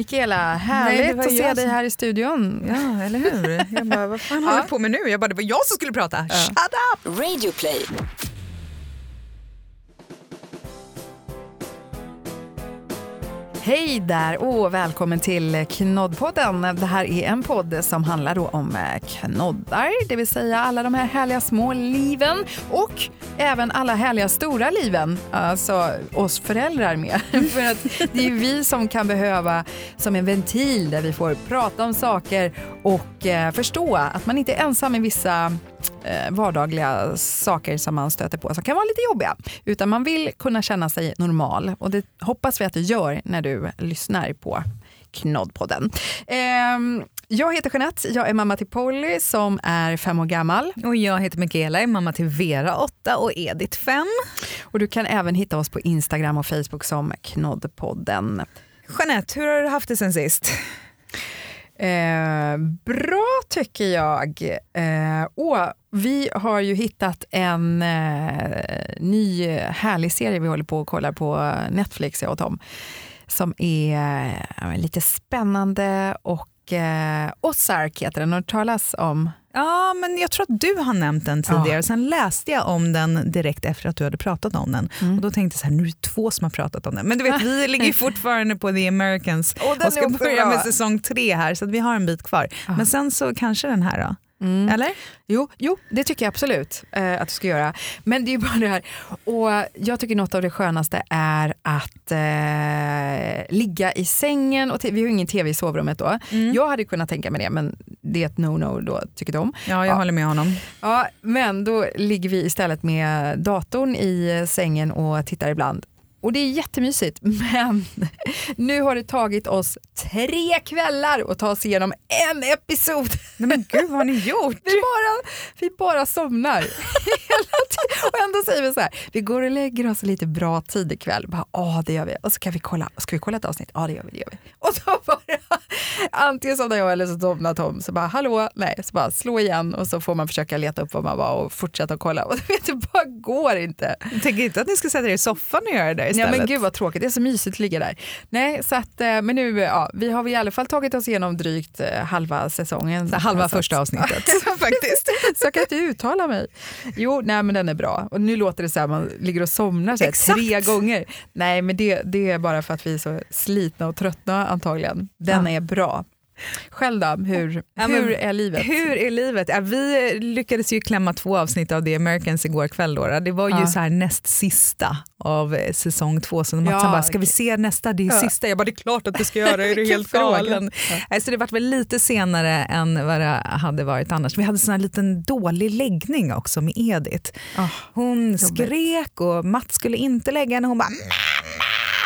Mikaela, härligt Nej, att se jag dig här i studion. Ja, eller hur? Jag bara, vad fan håller du på med nu? Jag bara, det var jag som skulle prata. Shut up! Radioplay. Hej där och välkommen till Knoddpodden. Det här är en podd som handlar då om eh, knoddar, det vill säga alla de här härliga små liven och även alla härliga stora liven, alltså oss föräldrar med. För att det är vi som kan behöva som en ventil där vi får prata om saker och eh, förstå att man inte är ensam i vissa vardagliga saker som man stöter på som kan vara lite jobbiga. Utan man vill kunna känna sig normal och det hoppas vi att du gör när du lyssnar på Knoddpodden. Ehm, jag heter Jeanette, jag är mamma till Polly som är fem år gammal. Och jag heter Mikaela, är mamma till Vera, 8 och Edith, 5. Och du kan även hitta oss på Instagram och Facebook som Knoddpodden. Jeanette, hur har du haft det sen sist? Eh, bra tycker jag. Eh, och vi har ju hittat en eh, ny härlig serie vi håller på att kolla på Netflix, jag och Tom, som är eh, lite spännande och eh, Ozark heter den. Har du talas om? Ja, men jag tror att du har nämnt den tidigare. Sen läste jag om den direkt efter att du hade pratat om den. Mm. Och då tänkte jag så här, nu är det två som har pratat om den. Men du vet, vi ligger fortfarande på The Americans Och och ska börja bra. med säsong tre här, så att vi har en bit kvar. Ja. Men sen så kanske den här då? Mm. Eller? Jo, jo, det tycker jag absolut eh, att du ska göra. Men det är ju bara det här. Och jag tycker något av det skönaste är att eh, ligga i sängen. Och vi har ju ingen tv i sovrummet då. Mm. Jag hade kunnat tänka mig det, men det är ett no-no då, tycker de. Ja, jag Ja. håller med honom. Ja, men då ligger vi istället med datorn i sängen och tittar ibland. Och det är jättemysigt, men nu har det tagit oss tre kvällar att ta oss igenom en episod. Nej, men gud, vad har ni gjort? Vi bara, vi bara somnar hela tiden. Och ändå säger vi så här, vi går och lägger oss lite bra tid ikväll. Bara, Ja, det gör vi. Och så kan vi kolla, ska vi kolla ett avsnitt? Ja, det gör vi. Det gör vi. Och så bara, antingen somnar jag eller så somnar Tom. Så bara, hallå, nej, så bara slå igen och så får man försöka leta upp vad man var och fortsätta kolla. Och vet, det bara går inte. Jag tänker inte att ni ska sätta er i soffan och göra det där Ja, istället. men gud vad tråkigt, det är så mysigt att ligga där. Nej, så att, eh, men nu, ja, vi har i alla fall tagit oss igenom drygt eh, halva säsongen. Så halva Så att- första avsnittet faktiskt. Så jag kan inte uttala mig. Jo, nej men den är bra. Och nu låter det så här, man ligger och somnar så här, Exakt. tre gånger. Nej, men det, det är bara för att vi är så slitna och tröttna antagligen. Den Ja. är bra. Själv då, hur, Ja, men hur är livet? Hur är livet? Ja, vi lyckades ju klämma två avsnitt av The Americans igår kväll. Då. Det var ju Ja. så här näst sista av eh, säsong två. Så Mats Ja, bara, ska vi se nästa? Det är sista. Jag bara, det är klart att du ska göra det. Är du helt galen? Ja. Så det var väl lite senare än vad det hade varit annars. Vi hade sån här liten dålig läggning också med Edith. Ah, Hon skrek och Mats skulle inte lägga henne. Hon bara!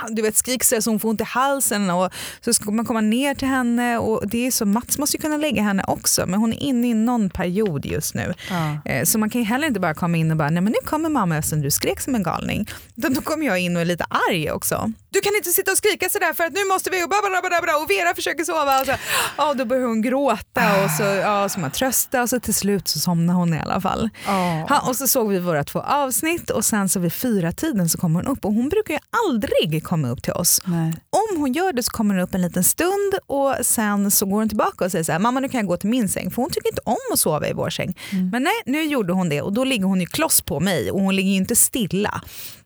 Du vet, skrik så hon får ont i halsen och så ska man komma ner till henne och det är så Mats måste ju kunna lägga henne också men hon är inne i någon period just nu. ja. Eh, Så man kan ju heller inte bara komma in och bara nej men nu kommer mamma eftersom du skrek som en galning. Då, då kommer jag in och är lite arg också. Du kan inte sitta och skrika sådär för att nu måste vi och, Vera försöker sova. Och så, ja, då börjar hon gråta och så, ja, så man tröstar och så till slut så somnar hon i alla fall. Ja. Ha, och så såg vi våra två avsnitt och sen så vid fyra tiden så kommer hon upp och hon brukar ju aldrig komma upp till oss. Nej. Om hon gör det så kommer hon upp en liten stund och sen så går hon tillbaka och säger så här, mamma nu kan jag gå till min säng för hon tycker inte om att sova i vår säng. Men nej, nu gjorde hon det och då ligger hon ju kloss på mig och hon ligger ju inte stilla.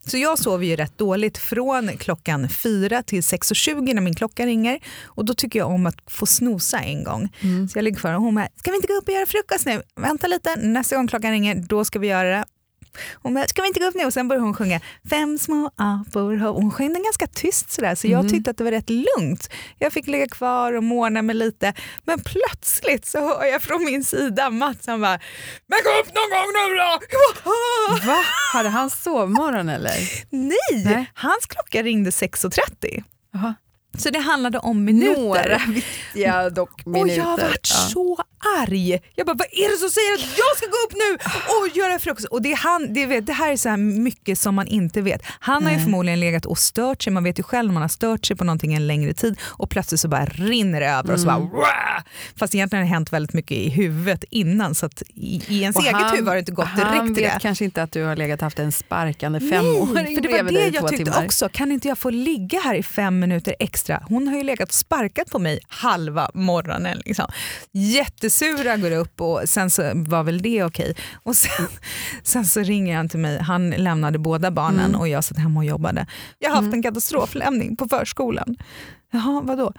Så jag sover ju rätt dåligt från klockan fyra till 6.20 när min klocka ringer och då tycker jag om att få snosa en gång. Så jag ligger kvar och hon bara, ska vi inte gå upp och göra frukost nu? Vänta lite, nästa gång klockan ringer då ska vi göra det. Hon bara, ska vi inte gå upp nu? Och sen börjar hon sjunga Fem små apor har-" och Hon sjöng den ganska tyst sådär så jag tyckte att det var rätt lugnt. Jag fick ligga kvar och måna mig lite. Men plötsligt så hör jag från min sida Mats han bara Men gå upp någon gång nu då! Va? Hade han sovmorgon eller? Nej, Nej. hans klocka ringde 6.30. Jaha. Så det handlade om minuter. Några viktiga dock Och minuter. jag varit Ja. så arg. Jag bara, vad är det som säger att jag ska gå upp nu och göra frukost? Och det, är han, det, vet, det här är så här mycket som man inte vet. Han har ju Nej. förmodligen legat och stört sig, man vet ju själv man har stört sig på någonting en längre tid och plötsligt så bara rinner det över och så bara Mm. "Wah!" Fast egentligen har det hänt väldigt mycket i huvudet innan så att i, i ens Och eget han- huvud har det inte gått Han direkt till vet det. kanske inte att du har legat och haft en sparkande Nej, femåring för det var det jag tyckte timmar. också. Kan inte jag få ligga här i fem minuter extra extra. Hon har ju legat och sparkat på mig halva morgonen. Liksom. Jättesura går upp och sen så var väl det okej. Och sen, sen så ringer han till mig, han lämnade båda barnen Mm. och jag satt hemma och jobbade. Jag har haft Mm. en katastroflämning på förskolan. Jaha, vadå?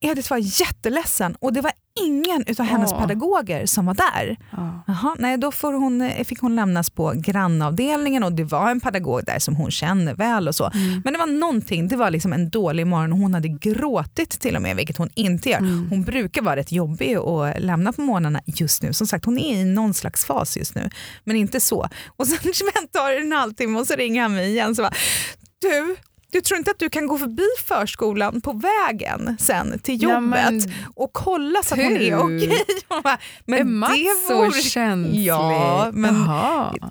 Edith var jätteledsen och det var ingen av hennes Åh. pedagoger som var där. Ja. Jaha, nej, då får hon, eh, fick hon lämnas på grannavdelningen och det var en pedagog där som hon känner väl och så. Mm. Men det var någonting, det var liksom en dålig morgon och hon hade gråtit till och med, vilket hon inte gör. Mm. Hon brukar vara rätt jobbig att lämna på morgnarna just nu. Som sagt, hon är i någon slags fas just nu, men inte så. Och sen tar det en halvtimme och så ringer han mig igen. Så bara, du, du tror inte att du kan gå förbi förskolan på vägen sen till jobbet Ja, men och kolla så att hon är okej? Bara, är Mats så vore- känslig? Ja, men.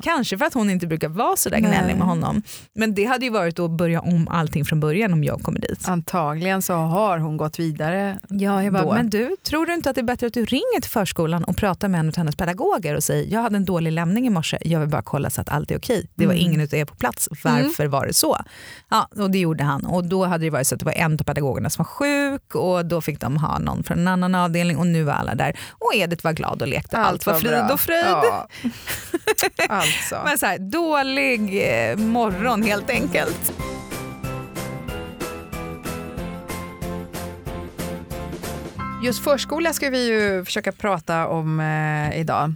Kanske för att hon inte brukar vara så där gnällig med honom. Men det hade ju varit att börja om allting från början om jag kommer dit. Antagligen så har hon gått vidare. Ja, jag bara, då. men du, tror du inte att det är bättre att du ringer till förskolan och pratar med en av hennes pedagoger och säger jag hade en dålig lämning i morse, jag vill bara kolla så att allt är okej. Det var Mm. ingen av er på plats, varför var det så? Ja, och det gjorde han. Och då hade det varit så att det var en av pedagogerna som var sjuk och då fick de ha någon från en annan avdelning och nu var alla där. Och Edith var glad och lekte. Allt, var frid bra. och fröjd. Ja. alltså. Men så här, dålig eh, morgon helt enkelt. Just förskola ska vi ju försöka prata om eh, idag.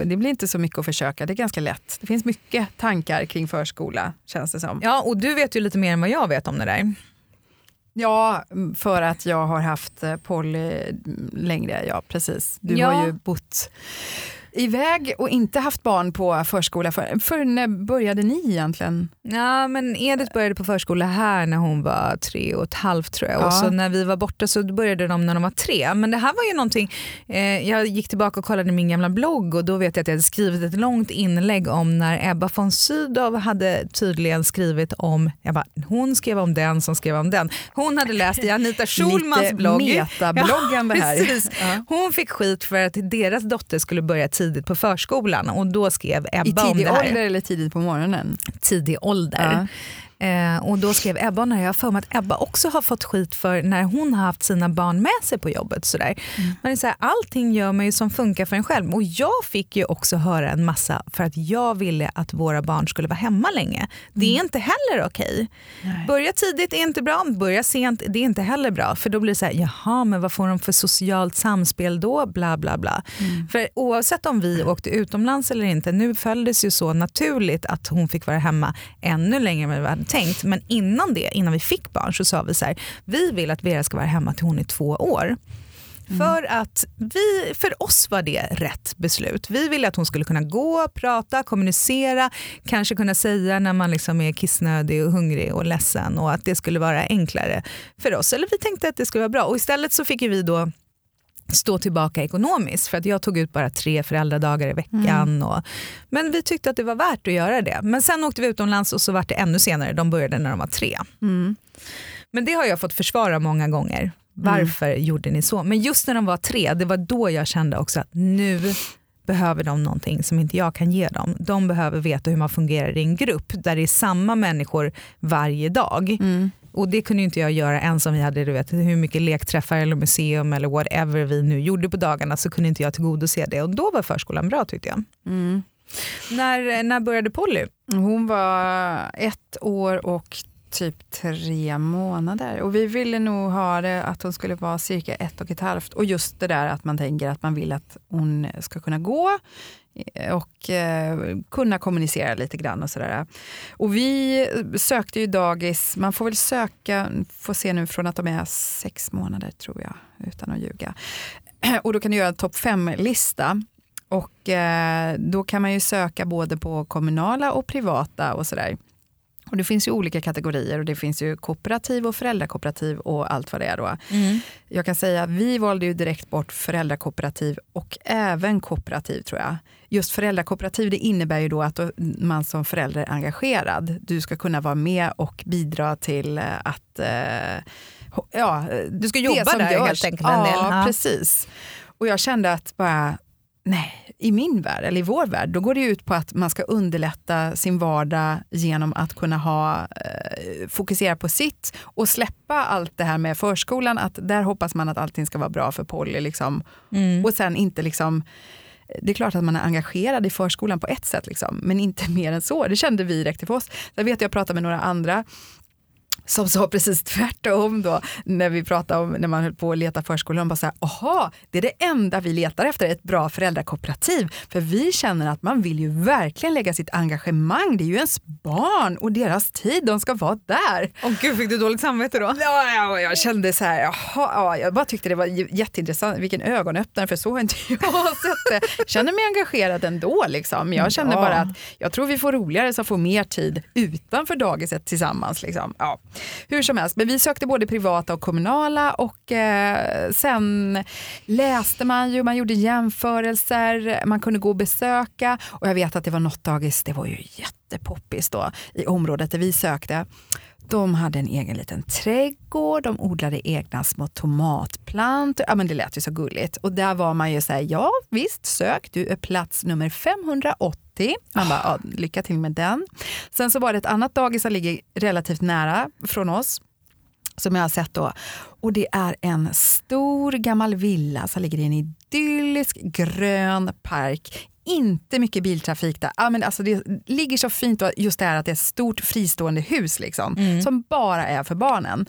Och Det blir inte så mycket att försöka, det är ganska lätt. Det finns mycket tankar kring förskola känns det som. Ja, och du vet ju lite mer än vad jag vet om det där. Ja, för att jag har haft eh, Polly längre, ja precis. Du Ja. har ju bott iväg och inte haft barn på förskola. För, för när började ni egentligen? Ja, men Edith började på förskola här när hon var tre och ett halvt tror jag. Ja. Och så när vi var borta så började de när de var tre. Men det här var ju någonting, eh, jag gick tillbaka och kollade min gamla blogg och då vet jag att jag hade skrivit ett långt inlägg om när Ebba von Sydow hade tydligen skrivit om, jag bara, hon skrev om den som skrev om den. Hon hade läst i Anita Schulmans Lite blogg. metabloggande här. precis. Ja. Hon fick skit för att deras dotter skulle börja tidigt på förskolan och då skrev Ebba I om tidig det här. ålder eller tidigt på morgonen? Tidig ålder. Eh, och då skrev Ebba, när jag för mig att Ebba också har fått skit för när hon har haft sina barn med sig på jobbet. Sådär. Mm. Men det är här, allting gör man ju som funkar för en själv. Och jag fick ju också höra en massa för att jag ville att våra barn skulle vara hemma länge. Det är inte heller okej. Mm. Nej. Börja tidigt är inte bra, börja sent det är inte heller bra. För då blir det så här, jaha men vad får de för socialt samspel då? Bla bla bla. Mm. För oavsett om vi åkte utomlands eller inte, nu följdes ju så naturligt att hon fick vara hemma ännu längre än tänkt. Men innan det, innan vi fick barn så sa vi så här, vi vill att Vera ska vara hemma till hon är två år. För att vi, för oss var det rätt beslut. Vi ville att hon skulle kunna gå, prata, kommunicera, kanske kunna säga när man liksom är kissnödig och hungrig och ledsen och att det skulle vara enklare för oss. Eller vi tänkte att det skulle vara bra och istället så fick ju vi då stå tillbaka ekonomiskt för att jag tog ut bara tre föräldradagar i veckan. Och, men vi tyckte att det var värt att göra det. Men sen åkte vi utomlands och så var det ännu senare, de började när de var tre. Mm. Men det har jag fått försvara många gånger. Varför gjorde ni så? Men just när de var tre, det var då jag kände också att nu behöver de någonting som inte jag kan ge dem. De behöver veta hur man fungerar i en grupp där det är samma människor varje dag. Mm. Och det kunde inte jag göra ens om vi hade du vet, hur mycket lekträffar eller museum eller whatever vi nu gjorde på dagarna så kunde inte jag tillgodose det. Och då var förskolan bra tyckte jag. Mm. När, när började Polly? Hon var ett år och typ tre månader. Och vi ville nog ha det att hon skulle vara cirka ett och ett halvt. Och just det där att man tänker att man vill att hon ska kunna gå Eh, och eh, kunna kommunicera lite grann och sådär. Och vi sökte ju dagis, man får väl söka, får se nu från att de är sex månader tror jag, utan att ljuga. Och då kan du göra en topp fem-lista. Och eh, då kan man ju söka både på kommunala och privata och sådär. Och det finns ju olika kategorier och det finns ju kooperativ och föräldrakooperativ och allt vad det är då. Jag kan säga att vi valde ju direkt bort föräldrakooperativ och även kooperativ tror jag. Just föräldrakooperativ det innebär ju då att man som förälder är engagerad. Du ska kunna vara med och bidra till eh, att eh, ja, Du ska jobba där görs. helt enkelt. Ja. precis. Och jag kände att bara Nej, i min värld, eller i vår värld, då går det ut på att man ska underlätta sin vardag genom att kunna ha, eh, fokusera på sitt och släppa allt det här med förskolan. Att där hoppas man att allting ska vara bra för Polly. Liksom. Mm. Och sen inte liksom det är klart att man är engagerad i förskolan på ett sätt, liksom, men inte mer än så. Det kände vi direkt för oss. Jag vet jag pratade med några andra som sa precis tvärtom då när vi pratade om när man höll på att leta förskola. De bara så här, aha, det är det enda vi letar efter, ett bra föräldrakooperativ. För vi känner att man vill ju verkligen lägga sitt engagemang, det är ju ens barn och deras tid, de ska vara där. Åh gud, fick du dåligt samvete då? Ja, ja, jag kände så här, jaha, ja, jag bara tyckte det var jätteintressant, vilken ögonöppnare, för så har inte jag sett det. Känner mig engagerad ändå. Liksom. Jag känner Ja. bara att jag tror vi får roligare som får mer tid utanför dagiset tillsammans. Liksom. Ja. Hur som helst, men vi sökte både privata och kommunala och eh, sen läste man ju, man gjorde jämförelser, man kunde gå och besöka och jag vet att det var något dagis, det var ju jättepoppis då i området där vi sökte. De hade en egen liten trädgård, de odlade egna små tomatplantor. Ja, men det lät ju så gulligt. Och där var man ju så här, ja visst, sök, du är plats nummer 580. Man bara, ja, lycka till med den. Sen så var det ett annat dagis som ligger relativt nära från oss som jag har sett då. Och det är en stor gammal villa som ligger i en idyllisk grön park. Inte mycket biltrafik där. Ja, men alltså det ligger så fint och just det här att det är ett stort fristående hus liksom, som bara är för barnen.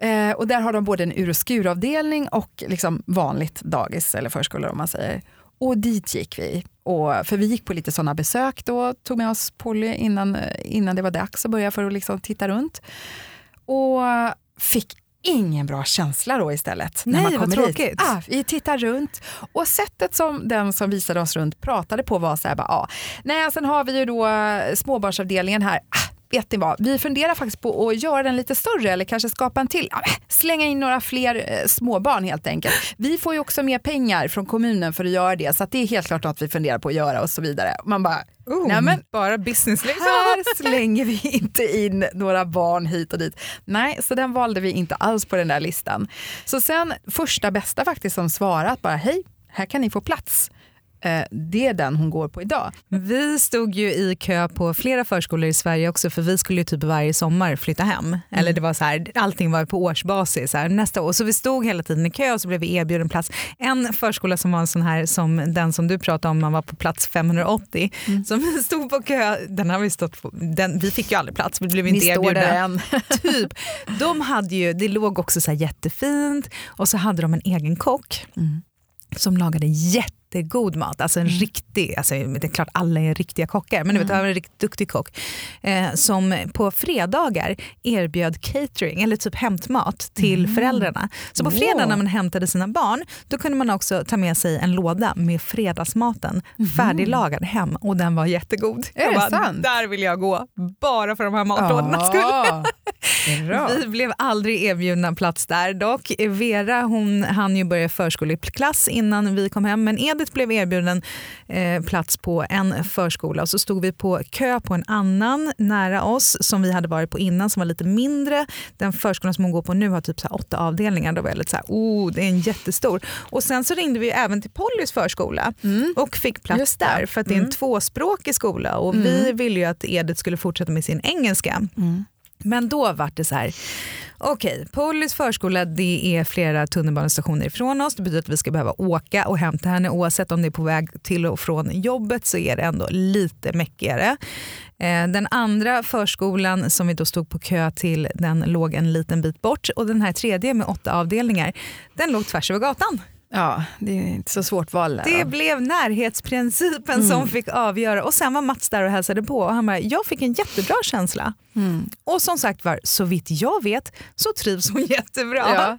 Eh, och där har de både en ur och skuravdelning och liksom vanligt dagis eller förskola om man säger. Och dit gick vi. Och, för vi gick på lite sådana besök då, tog med oss Polly innan, innan det var dags att börja för att liksom titta runt. Och fick ingen bra känsla då istället. när Nej, man vad kommer tråkigt. Dit. Ah, vi tittar runt och sättet som den som visade oss runt pratade på var så här, bara, ah, nej, sen har vi ju då eh, småbarnsavdelningen här. Ah, vet ni vad, vi funderar faktiskt på att göra den lite större eller kanske skapa en till. Slänga in några fler eh, småbarn helt enkelt. Vi får ju också mer pengar från kommunen för att göra det så att det är helt klart något vi funderar på att göra och så vidare. Man bara, Oh, nej men bara business liksom. här slänger vi inte in några barn hit och dit. Nej, så den valde vi inte alls på den där listan. Så sen första bästa faktiskt som svarat bara hej, här kan ni få plats. Eh, det är den hon går på idag. Vi stod ju i kö på flera förskolor i Sverige också för vi skulle ju typ varje sommar flytta hem. Eller det var så här, allting var på årsbasis. Så här, nästa år. Så vi stod hela tiden i kö och så blev vi erbjuden plats. En förskola som var en sån här som den som du pratade om, man var på plats 580. Som vi stod på kö, den har vi stått på, den, vi fick ju aldrig plats, vi blev inte står erbjudna. där än. typ. De hade ju, det låg också så här jättefint och så hade de en egen kock som lagade jättegod mat. Alltså en riktig, alltså det är klart alla är riktiga kockar, men du vet, var en riktigt duktig kock eh, som på fredagar erbjöd catering eller typ hämtmat till föräldrarna. Så på fredag när man hämtade sina barn då kunde man också ta med sig en låda med fredagsmaten färdiglagad hem och den var jättegod. Är Jag det bara, sant? Där vill jag gå, bara för de här matlådorna skull. Ja, bra. Vi blev aldrig erbjudna plats där. Dock, Vera hon hann ju börja förskoleklass innan vi kom hem men Edith blev erbjuden eh, plats på en förskola och så stod vi på kö på en annan nära oss som vi hade varit på innan som var lite mindre. Den förskolan som hon går på nu har typ så åtta avdelningar. Då var jag lite så här, oh, det är en jättestor. Och sen så ringde vi även till Pollys förskola och fick plats där för att det är en tvåspråkig skola och vi ville ju att Edith skulle fortsätta med sin engelska. Men då var det så här, okej, Pollys förskola det är flera tunnelbanestationer ifrån oss. Det betyder att vi ska behöva åka och hämta henne oavsett om det är på väg till och från jobbet så är det ändå lite mäckigare. Eh, den andra förskolan som vi då stod på kö till den låg en liten bit bort och den här tredje med åtta avdelningar den låg tvärs över gatan. Ja, det är inte så svårt val där. Det då. blev närhetsprincipen som fick avgöra och sen var Mats där och hälsade på och han bara, jag fick en jättebra känsla. Och som sagt var, så vitt jag vet så trivs hon jättebra. Ja.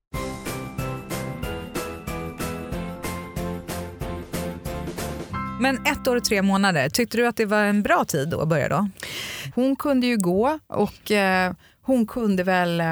Men ett år och tre månader, tyckte du att det var en bra tid då att börja då? Hon kunde ju gå och eh, hon kunde väl, eh,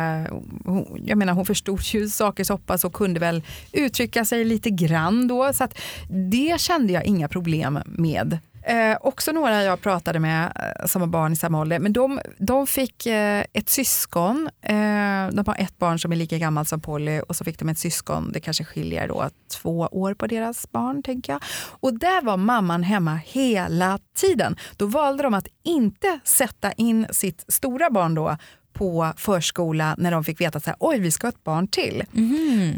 hon, jag menar hon förstod ju saker så pass och kunde väl uttrycka sig lite grann då. Så att det kände jag inga problem med. Eh, också några jag pratade med eh, som har barn i samma ålder, men de, de fick eh, ett syskon. Eh, de har ett barn som är lika gammalt som Polly och så fick de ett syskon, det kanske skiljer då två år på deras barn tänker jag. Och där var mamman hemma hela tiden. Då valde de att inte sätta in sitt stora barn då på förskola när de fick veta att oj vi ska ha ett barn till.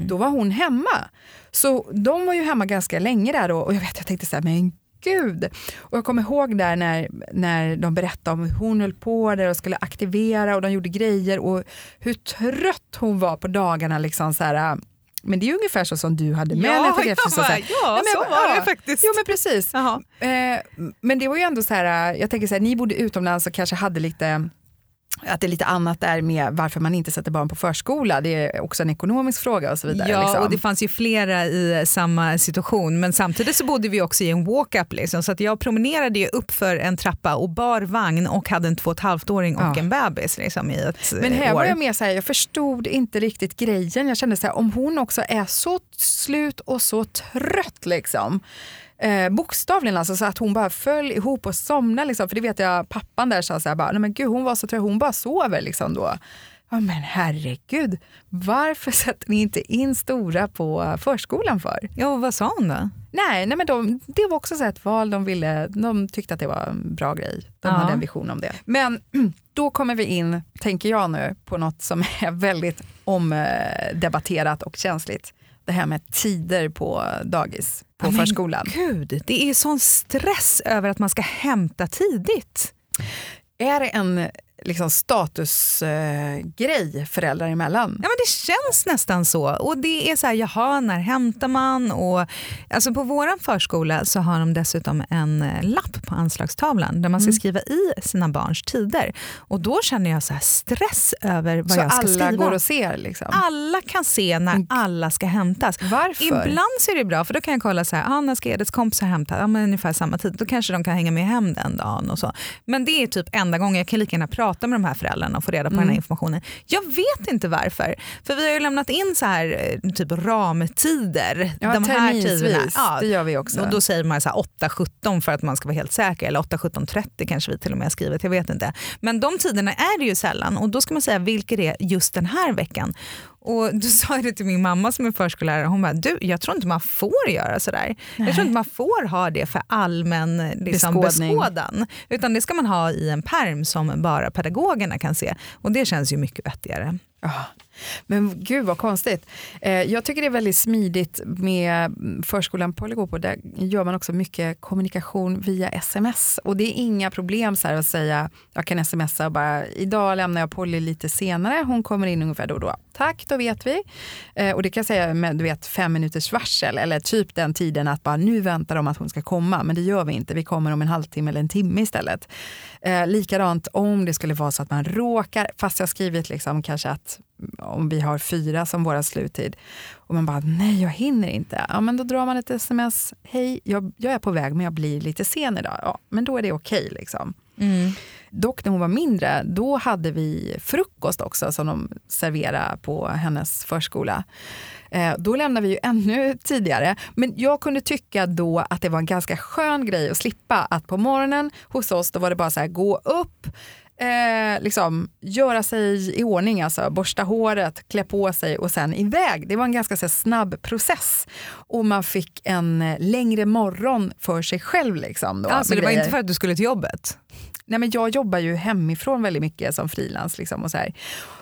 Då var hon hemma. Så de var ju hemma ganska länge där då, och jag vet jag tänkte så här, men gud. Och jag kommer ihåg där när, när de berättade om hur hon höll på där och skulle aktivera och de gjorde grejer och hur trött hon var på dagarna. Liksom så här, men det är ungefär så som du hade med Ja, jag efter så bara, här, ja, Nej, men så var bara, det faktiskt. Jo men precis. Eh, men det var ju ändå så här, jag tänker så här, ni bodde utomlands och kanske hade lite att det är lite annat där med varför man inte sätter barn på förskola. Det är också en ekonomisk fråga och så vidare. Ja, liksom. och det fanns ju flera i samma situation. Men samtidigt så bodde vi också i en walk-up. Liksom, så att jag promenerade ju upp för en trappa och bar vagn och hade en två och ett halvt-åring och Ja. en bebis liksom, i ett Men här år. var jag mer så här, jag förstod inte riktigt grejen. Jag kände så här, om hon också är så slut och så trött liksom. Eh, bokstavligen alltså, så att hon bara föll ihop och somnade. Liksom. För det vet jag, pappan där sa så här, bara, nej men gud hon var så trött, hon bara sover liksom då. Ja, men herregud, varför sätter ni inte in stora på förskolan för? Ja, vad sa hon då? Nej, nej men de, det var också så ett val de ville, de tyckte att det var en bra grej. De Ja. hade en vision om det. Men då kommer vi in, tänker jag nu, på något som är väldigt omdebatterat och känsligt. Det här med tider på dagis, på Ja, förskolan. Gud, det är sån stress över att man ska hämta tidigt. Är det en liksom, statusgrej eh, föräldrar emellan? Ja, men det känns nästan så. Och det är så här, jaha, när hämtar man? Och, alltså på vår förskola så har de dessutom en eh, lapp på anslagstavlan där man ska Mm. skriva i sina barns tider. Och då känner jag så stress över vad Så jag ska alla skriva. går och ser? Liksom. Alla kan se när alla ska hämtas. Varför? Ibland så är det bra för då kan jag kolla så här, ah, när ska Ediths kompisar hämta? Ja, men ungefär samma tid. Då kanske de kan hänga med hem den dagen. och så. Men det är typ enda gången jag kan lika gärna prata med de här föräldrarna och få reda på den här informationen. Jag vet inte varför. För vi har ju lämnat in så här eh, typ ramtider. Ja, de här tiderna. Ja, Det gör vi också. och då säger man så här 8-17 för att man ska vara helt säker. Eller 8-17-30 kanske vi till och med har skrivit. Jag vet inte. Men de tiderna är det ju sällan. Och då ska man säga vilka det är just den här veckan. Och du sa det till min mamma som är förskollärare. Hon bara, du jag tror inte man får göra sådär. Jag tror inte man får ha det för allmän liksom, beskådan. Utan det ska man ha i en perm som bara pedagogerna kan se. Och det känns ju mycket vettigare. Ja. Men gud vad konstigt. Eh, jag tycker det är väldigt smidigt med mm, förskolan Polly går på. Där gör man också mycket kommunikation via sms. Och det är inga problem så här att säga, jag kan smsa och bara, idag lämnar jag Polly lite senare, hon kommer in ungefär då och då. Tack, då vet vi. Eh, och det kan jag säga med du vet, fem minuters varsel eller typ den tiden att bara nu väntar de att hon ska komma, men det gör vi inte. Vi kommer om en halvtimme eller en timme istället. Eh, likadant om det skulle vara så att man råkar, fast jag har skrivit liksom kanske att om vi har fyra som våra sluttid och man bara nej jag hinner inte. Ja men då drar man ett sms, hej jag, jag är på väg men jag blir lite sen idag. Ja men då är det okej liksom. Dock när hon var mindre, då hade vi frukost också som de serverade på hennes förskola. Eh, då lämnade vi ju ännu tidigare. Men jag kunde tycka då att det var en ganska skön grej att slippa att på morgonen hos oss då var det bara så här gå upp, eh, liksom, göra sig i ordning, alltså borsta håret, klä på sig och sen iväg. Det var en ganska här, snabb process och man fick en eh, längre morgon för sig själv. Liksom, då, Alltså, det var inte för att du skulle till jobbet? Nej, men jag jobbar ju hemifrån väldigt mycket som frilans. Liksom, och, så här.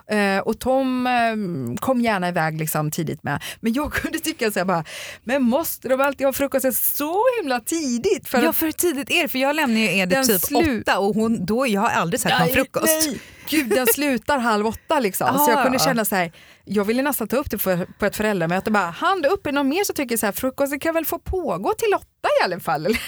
Eh, och Tom eh, kom gärna iväg liksom, tidigt med. Men jag kunde tycka så här, bara, men måste de alltid ha frukosten så himla tidigt? För Ja för tidigt är det? För jag lämnar ju Den typ åtta och hon, då, jag har aldrig sett någon frukost. Nej, gud den slutar halv åtta liksom. så jag Ah. kunde känna så här, jag ville nästan ta upp det för, på ett föräldramöte bara, hand upp, är någon mer som tycker så här, frukosten kan väl få pågå till åtta i alla fall? Eller.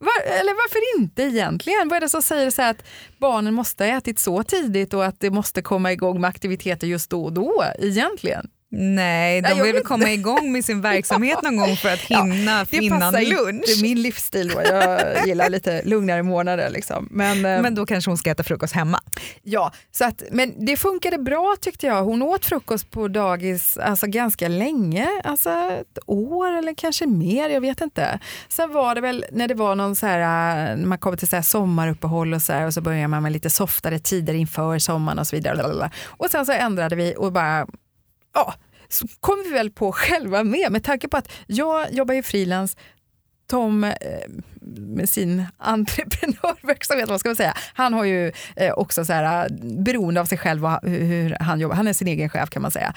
Var, eller varför inte egentligen? Vad är det som säger så att barnen måste ha ätit så tidigt och att det måste komma igång med aktiviteter just då och då egentligen? Nej, de Nej, vill väl komma igång med sin verksamhet någon gång för att hinna Det innan passar lunch. inte min livsstil då. Jag gillar lite lugnare månader. Liksom. Men, eh, Men då kanske hon ska äta frukost hemma. Ja, så att, men det funkade bra tyckte jag. Hon åt frukost på dagis alltså, ganska länge, alltså ett år eller kanske mer, jag vet inte. Sen var det väl när det var någon så här, när man kommer till så här sommaruppehåll och så här, och så börjar man med lite softare tider inför sommaren och så vidare. Och sen så ändrade vi och bara, ja, så kom vi väl på själva med, med tanke på att jag jobbar ju frilans Tom eh, med sin entreprenörverksamhet, vad ska man säga, han har ju eh, också så här, eh, beroende av sig själv och hur, han jobbar, han är sin egen chef kan man säga.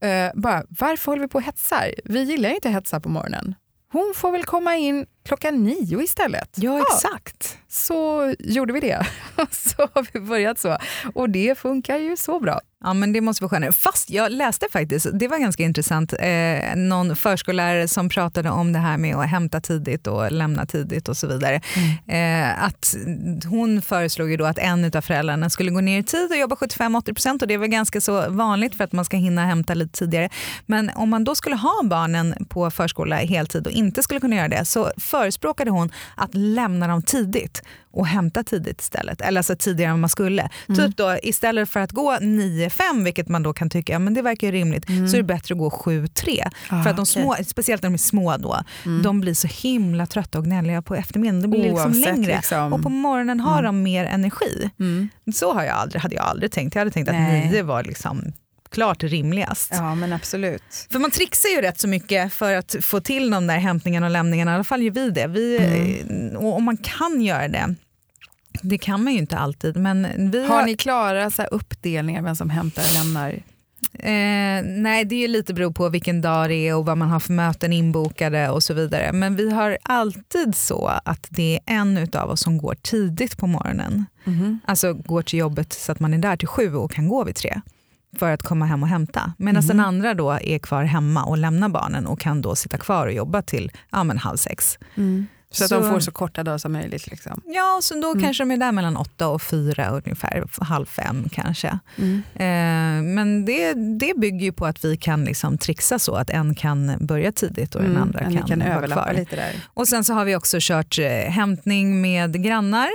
Eh, bara, varför håller vi på och hetsar? Vi gillar ju inte hetsa på morgonen. Hon får väl komma in klockan nio istället. Ja, exakt. Så gjorde vi det. så har vi börjat så. Och det funkar ju så bra. Ja, men det måste vara skönare. Fast jag läste faktiskt, det var ganska intressant, eh, någon förskollärare som pratade om det här med att hämta tidigt och lämna tidigt och så vidare. Eh, att hon föreslog ju då att en av föräldrarna skulle gå ner i tid och jobba 75-80% och det är väl ganska så vanligt för att man ska hinna hämta lite tidigare. Men om man då skulle ha barnen på förskola heltid och inte skulle kunna göra det så förespråkade hon att lämna dem tidigt och hämta tidigt istället. Eller alltså tidigare än man skulle. Typ då istället för att gå 9-5, vilket man då kan tycka ja, men det verkar ju rimligt, så är det bättre att gå 7-3. Ah, för att de små, speciellt när de är små då, de blir så himla trötta och gnälliga på eftermiddagen. Det blir liksom Oavsett, längre. liksom. Och på morgonen har de mer energi. Mm. Så har jag aldrig, hade jag aldrig tänkt. Jag hade tänkt Nej. att 9 var liksom klart rimligast. Ja, men absolut. För man trixar ju rätt så mycket för att få till de där hämtningarna och lämningarna. I alla fall gör vi det. Vi, Mm. och om man kan göra det, det kan man ju inte alltid. Men vi Har ni klara så här uppdelningar, vem som hämtar och lämnar? Eh, nej, det är lite beror på vilken dag det är och vad man har för möten inbokade och så vidare. Men vi har alltid så att det är en utav oss som går tidigt på morgonen. Alltså går till jobbet så att man är där till sju och kan gå vid tre för att komma hem och hämta. Medan den andra då är kvar hemma och lämnar barnen och kan då sitta kvar och jobba till ja, men halv sex. Så att Så- de får så korta dagar som möjligt. Liksom. Ja, så då kanske de är där mellan åtta och fyra ungefär, halv fem kanske. Mm. Eh, men det, det bygger ju på att vi kan liksom trixa så att en kan börja tidigt och den andra Mm, ni kan, kan överlappa kvar. lite där. Och sen så har vi också kört eh, hämtning med grannar.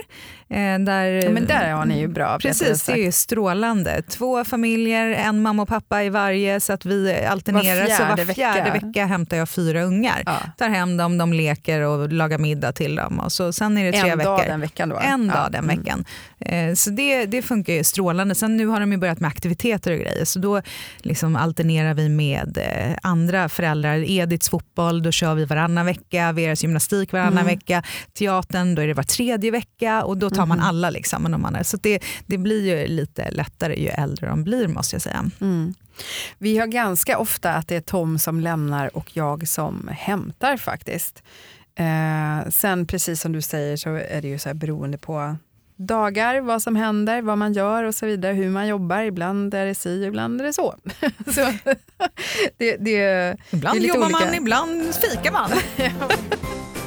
Eh, där, Ja, men där har ni ju bra Precis, det är ju strålande. Två familjer, en mamma och pappa i varje så att vi alternerar. Var så var fjärde vecka. vecka. hämtar jag fyra ungar. Ja. Tar hem dem, de leker och lagar middag till dem. Och så, sen är det tre En veckor. dag den veckan då? En Ja. dag den Mm. veckan. Eh, så det, det funkar ju strålande. Sen nu har de ju börjat med aktiviteter och grejer. Så då liksom alternerar vi med eh, andra föräldrar. Ediths fotboll, då kör vi varannan vecka. Veras gymnastik varannan Mm. vecka. Teatern, då är det var tredje vecka. Och då tar man Mhm. alla. Liksom, med de andra. Så det, det blir ju lite lättare ju äldre de blir måste jag säga. Mm. Vi har ganska ofta att det är Tom som lämnar och jag som hämtar faktiskt. Eh, sen precis som du säger så är det ju så här beroende på dagar, vad som händer, vad man gör och så vidare, hur man jobbar. Ibland är det si, ibland är det så. så det, det, Ibland Det är jobbar olika. man, ibland fikar man.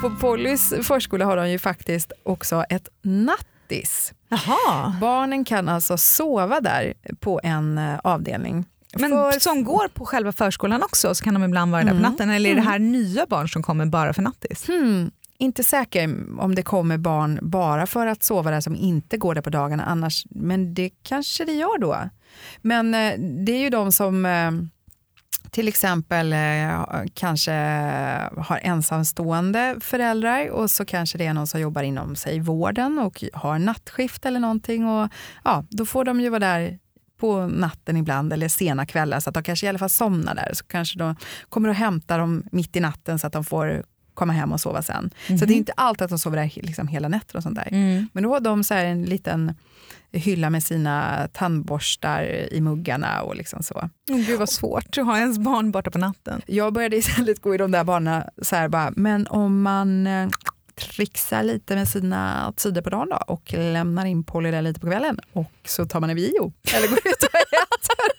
på Pollys förskola har de ju faktiskt också ett nattis. Jaha. Barnen kan alltså sova där på en eh, avdelning. Men För- som går på själva förskolan också så kan de ibland vara där på Mm. natten. Eller är det här nya barn som kommer bara för nattis? Hmm, inte säker om det kommer barn bara för att sova där som inte går där på dagarna annars, men det kanske det gör då. Men eh, det är ju de som eh, till exempel eh, kanske har ensamstående föräldrar och så kanske det är någon som jobbar inom sig vården och har nattskift eller någonting. Och, ja, då får de ju vara där på natten ibland eller sena kvällar så att de kanske i alla fall somnar där. Så kanske de kommer och hämtar dem mitt i natten så att de får komma hem och sova sen. Så det är inte alltid att de sover där liksom hela nätter och sånt där. Men då har de så här en liten hylla med sina tandborstar i muggarna och liksom så. Oh, gud vad svårt att ha ens barn borta på natten. Jag började istället gå i de där banorna så här bara, men om man eh, trixar lite med sina tider på dagen då och lämnar in Polly där lite på kvällen och så tar man en bio eller går ut och äter.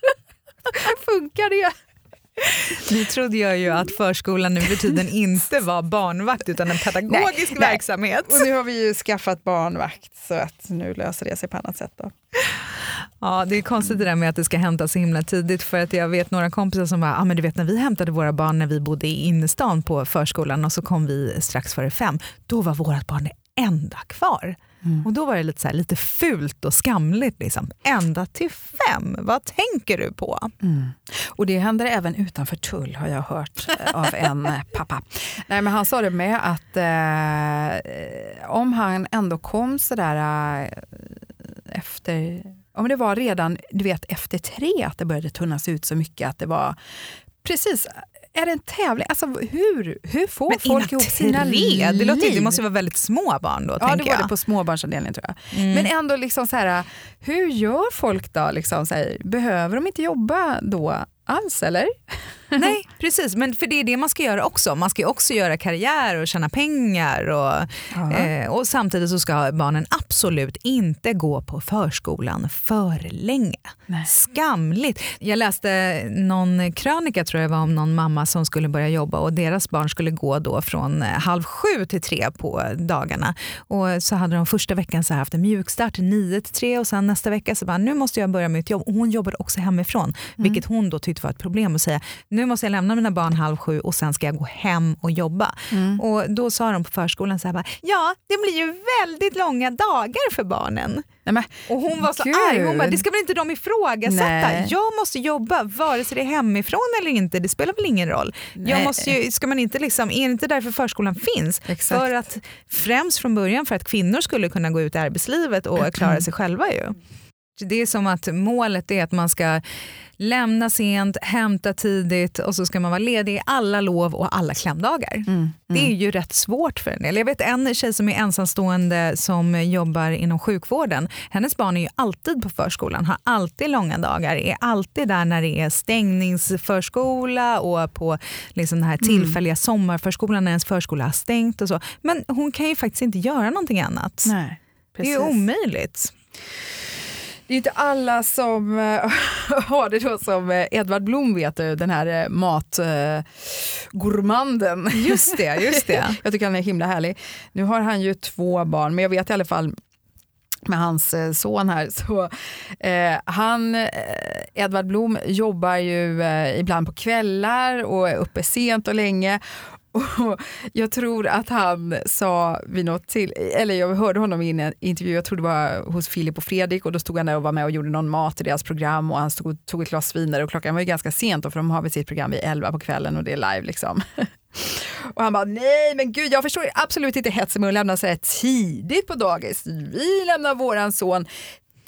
Funkar det? Nu trodde jag ju att förskolan nu för tiden inte var barnvakt utan en pedagogisk Nej, nej. verksamhet. Och nu har vi ju skaffat barnvakt så att nu löser det sig på annat sätt. Då. Ja, det är konstigt det där med att det ska hämtas så himla tidigt för att jag vet några kompisar som bara, ah, men du vet när vi hämtade våra barn när vi bodde i innerstan på förskolan och så kom vi strax före fem, då var vårt barn det enda kvar. Och då var det lite, så här, lite fult och skamligt. Liksom. Ända till fem, vad tänker du på? Och det händer även utanför tull har jag hört eh, av en eh, pappa. Nej, men han sa det med att eh, om han ändå kom sådär eh, efter, om det var redan du vet, efter tre att det började tunnas ut så mycket att det var precis är det en tävling? Alltså, hur, hur får Men folk ihop sina tre, det, låter, det liv? måste vara väldigt små barn då. Ja, det var jag. det på småbarnsavdelningen tror jag. Mm. Men ändå, liksom så här, hur gör folk då? Liksom, så här, behöver de inte jobba då alls eller? Nej, precis. Men för det är det man ska göra också. Man ska också göra karriär och tjäna pengar. Och, eh, och samtidigt så ska barnen absolut inte gå på förskolan för länge. Nej. Skamligt. Jag läste någon krönika tror jag var om någon mamma som skulle börja jobba och deras barn skulle gå då från eh, halv sju till tre på dagarna. Och så hade de första veckan så haft en mjukstart nio till tre och sen nästa vecka så bara nu måste jag börja mitt jobb. Och hon jobbade också hemifrån vilket hon då tyckte var ett problem att säga nu måste jag lämna mina barn halv sju och sen ska jag gå hem och jobba. Och då sa de på förskolan så här bara, ja det blir ju väldigt långa dagar för barnen. Nej, men, Och hon var så Gud. arg. Hon bara, det ska väl inte de ifrågasätta? Nej. Jag måste jobba vare sig det är hemifrån eller inte. Det spelar väl ingen roll. Jag måste ju, ska man inte liksom, är det inte därför förskolan finns? Exakt. För att, främst från början för att kvinnor skulle kunna gå ut i arbetslivet och klara sig själva. ju. Det är som att målet är att man ska lämna sent, hämta tidigt och så ska man vara ledig i alla lov och alla klämdagar. Det är ju rätt svårt för en del. Jag vet en tjej som är ensamstående som jobbar inom sjukvården. Hennes barn är ju alltid på förskolan, har alltid långa dagar, är alltid där när det är stängningsförskola och på liksom den här tillfälliga sommarförskolan när ens förskola har stängt och så. Men hon kan ju faktiskt inte göra någonting annat. nej, Det är ju omöjligt. Det är inte alla som eh, har det då som eh, Edvard Blom vet du, den här eh, matgourmanden. Just det, just det. jag tycker han är himla härlig. Nu har han ju två barn, men jag vet i alla fall med hans son här. Så, eh, han, eh, Edvard Blom jobbar ju eh, ibland på kvällar och är uppe sent och länge. Och jag tror att han sa vid något till, eller jag hörde honom i en intervju, jag tror det var hos Filip och Fredrik och då stod han där och var med och gjorde någon mat i deras program och han stod och tog ett glas viner och klockan var ju ganska sent då, för de har väl sitt program vid 11 på kvällen och det är live liksom. Och han bara, nej men gud jag förstår absolut inte hetsen med att lämna så här tidigt på dagis. Vi lämnar våran son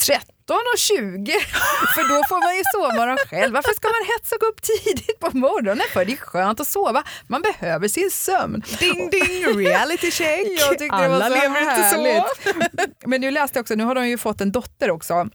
13 och 20, för då får man ju sovmorgon själv. Varför ska man hetsa och gå upp tidigt på morgonen för? Det är skönt att sova, man behöver sin sömn. Ding ding, reality check. Jag tyckte det Alla var så lever inte så. härligt. Men nu läste jag också, nu har de ju fått en dotter också.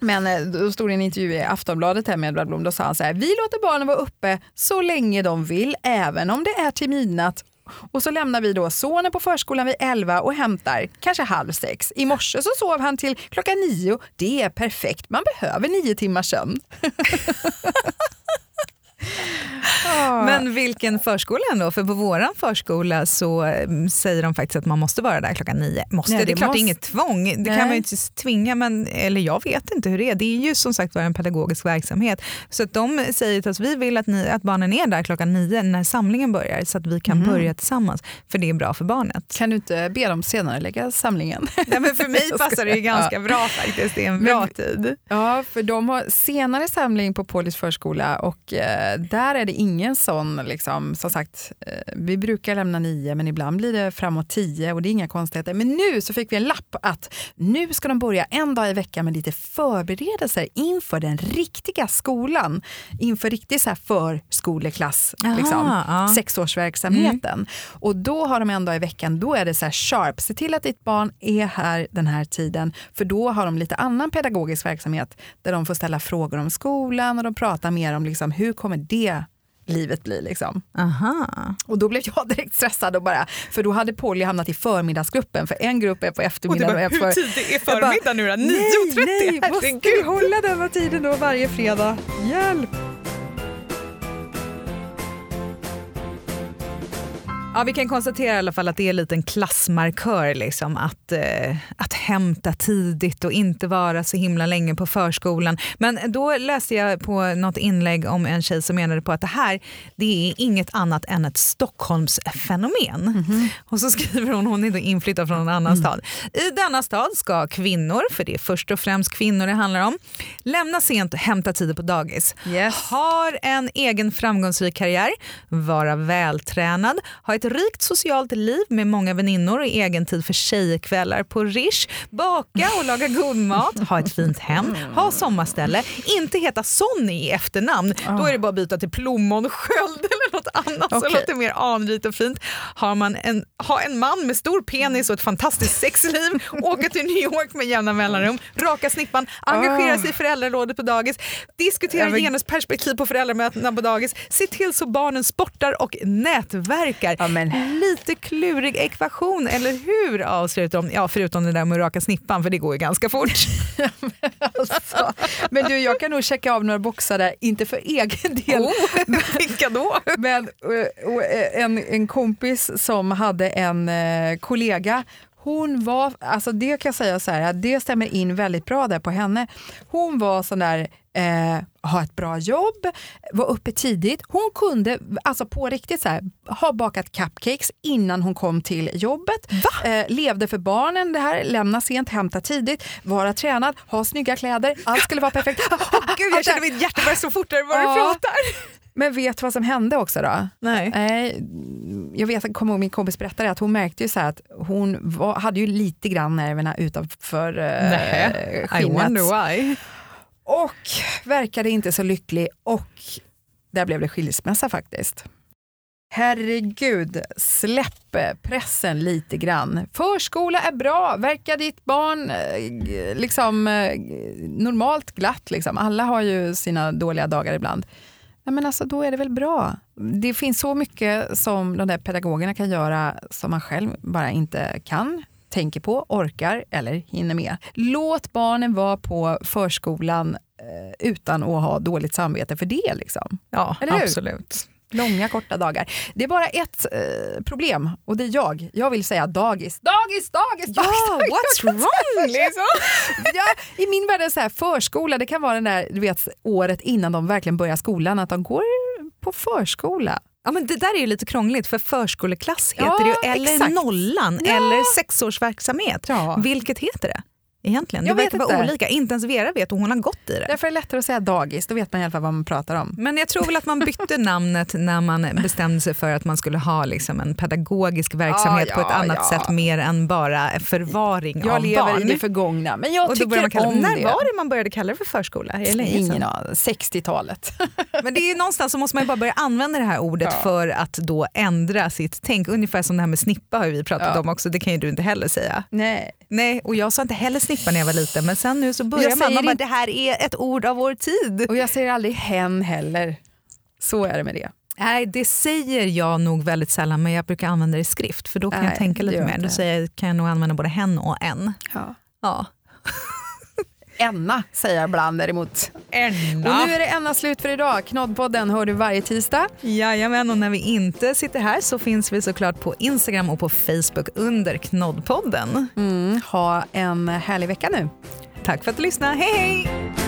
Men eh, då stod det en intervju i Aftonbladet här med Edvard Blom, då sa han så här, vi låter barnen vara uppe så länge de vill, även om det är till midnatt. Och så lämnar vi då sonen på förskolan vid 11 och hämtar kanske halv sex. I morse så sov han till klockan nio. Det är perfekt, man behöver nio timmars sömn. Men vilken förskola ändå? För på våran förskola så eh, säger de faktiskt att man måste vara där klockan nio. Måste, Nej, det är det klart måste- det är inget tvång, det Nej. kan man ju inte tvinga, men, eller jag vet inte hur det är. Det är ju som sagt var en pedagogisk verksamhet. Så att de säger till oss, vi vill att, ni, att barnen är där klockan nio när samlingen börjar så att vi kan börja tillsammans, för det är bra för barnet. Kan du inte be dem senare lägga samlingen? Nej, men för mig passar det ju ganska bra faktiskt, det är en Men- bra tid. Ja, för de har senare samling på Paulis förskola och eh, där är det ingen sån, liksom, som sagt, eh, vi brukar lämna nio men ibland blir det framåt tio och det är inga konstigheter. Men nu så fick vi en lapp att nu ska de börja en dag i veckan med lite förberedelser inför den riktiga skolan. Inför riktig så här förskoleklass, Aha, liksom, ja. sexårsverksamheten. Och då har de en dag i veckan, då är det så här sharp, se till att ditt barn är här den här tiden. För då har de lite annan pedagogisk verksamhet där de får ställa frågor om skolan och de pratar mer om liksom, hur kommer det livet bli. Liksom. Aha. Och då blev jag direkt stressad och bara, för då hade Polly hamnat i förmiddagsgruppen för en grupp är på eftermiddagen och, en för... tidigt är Jag bara, förmiddag nu då? 9.30? Nej, nej, måste vi hålla den här tiden då varje fredag? Hjälp! Ja, vi kan konstatera i alla fall att det är en liten klassmarkör liksom, att, eh, att hämta tidigt och inte vara så himla länge på förskolan. Men då läste jag på något inlägg om en tjej som menade på att det här det är inget annat än ett Stockholmsfenomen. Mm-hmm. Och så skriver hon, hon är då inflyttad från en annan mm. stad. I denna stad ska kvinnor, för det är först och främst kvinnor det handlar om, lämna sent och hämta tider på dagis. Yes. Har en egen framgångsrik karriär, vara vältränad, ha ett rikt socialt liv med många väninnor och egen tid för tjejkvällar på Rish, baka och laga god mat, ha ett fint hem, ha sommarställe, inte heta Sonny i efternamn. Då är det bara att byta till Plommon Sköld eller något annat okay. som låter mer anrikt och fint. Har man en, ha en man med stor penis och ett fantastiskt sexliv, åka till New York med jämna mellanrum, raka snippan, engagera oh. sig i föräldrarådet på dagis, diskutera genusperspektiv på föräldramötena på dagis, se till så barnen sportar och nätverkar. Ja, men... Lite klurig ekvation, eller hur? Avslutar de. Ja, förutom det där med att raka snippan, för det går ju ganska fort. men, alltså. men du, jag kan nog checka av några boxar där, inte för egen del. Oh, vilka då? Men en, en kompis som hade en eh, kollega hon var, alltså det kan jag säga så här, det stämmer in väldigt bra där på henne. Hon var sån där, eh, ha ett bra jobb, var uppe tidigt. Hon kunde alltså på riktigt så här, ha bakat cupcakes innan hon kom till jobbet. Eh, levde för barnen, det här, lämna sent, hämta tidigt, vara tränad, ha snygga kläder. Allt skulle vara perfekt. oh, Gud, jag känner mitt hjärta börja slå fortare vad ja. du pratar. Men vet du vad som hände också då? Nej. Nej jag vet, kommer ihåg min kompis berättade att hon märkte ju så att hon var, hade ju lite grann nerverna utanför eh, skinnet. I wonder why. Och verkade inte så lycklig och där blev det skilsmässa faktiskt. Herregud, släpp eh, pressen lite grann. Förskola är bra, verkar ditt barn eh, liksom eh, normalt glatt? Liksom. Alla har ju sina dåliga dagar ibland. Nej, men alltså, då är det väl bra. Det finns så mycket som de där pedagogerna kan göra som man själv bara inte kan, tänker på, orkar eller hinner med. Låt barnen vara på förskolan eh, utan att ha dåligt samvete för det. Liksom. Ja, absolut. Långa korta dagar. Det är bara ett eh, problem och det är jag. Jag vill säga dagis, dagis, dagis, dagis. Ja, what's wrong liksom? ja, I min värld är så här, förskola, det kan vara den där du vet, året innan de verkligen börjar skolan, att de går på förskola. Ja, men det där är ju lite krångligt för förskoleklass heter ja, det ju, eller exakt. nollan ja. eller sexårsverksamhet. Ja. Vilket heter det? Egentligen? Jag det verkar vara olika. Inte ens Vera vet och hon har gått i det. Därför är det lättare att säga dagis, då vet man i alla fall vad man pratar om. Men jag tror väl att man bytte namnet när man bestämde sig för att man skulle ha liksom en pedagogisk verksamhet ja, ja, på ett annat ja. sätt mer än bara förvaring jag av barn. Jag lever i det förgångna, men jag tycker man kalla, om när det. var det man började kalla det för förskola? Ingen aning, 60-talet. men det är någonstans så måste man bara börja använda det här ordet för att då ändra sitt tänk. Ungefär som det här med snippa har vi pratat om också, det kan ju du inte heller säga. Nej. Nej, och jag sa inte heller snippa när jag var liten men sen nu så börjar man, man bara, det här är ett ord av vår tid. Och jag säger aldrig hen heller. Så är det med det. Nej, det säger jag nog väldigt sällan men jag brukar använda det i skrift för då kan Nej, jag tänka lite mer. Då säger jag, kan jag nog använda både hen och en. Ja. ja. Enna säger jag ibland däremot. Enna. Och nu är det Enna slut för idag. Knoddpodden hör du varje tisdag. Jajamän, och när vi inte sitter här så finns vi såklart på Instagram och på Facebook under Knoddpodden. Mm, ha en härlig vecka nu. Tack för att du lyssnade. Hej hej!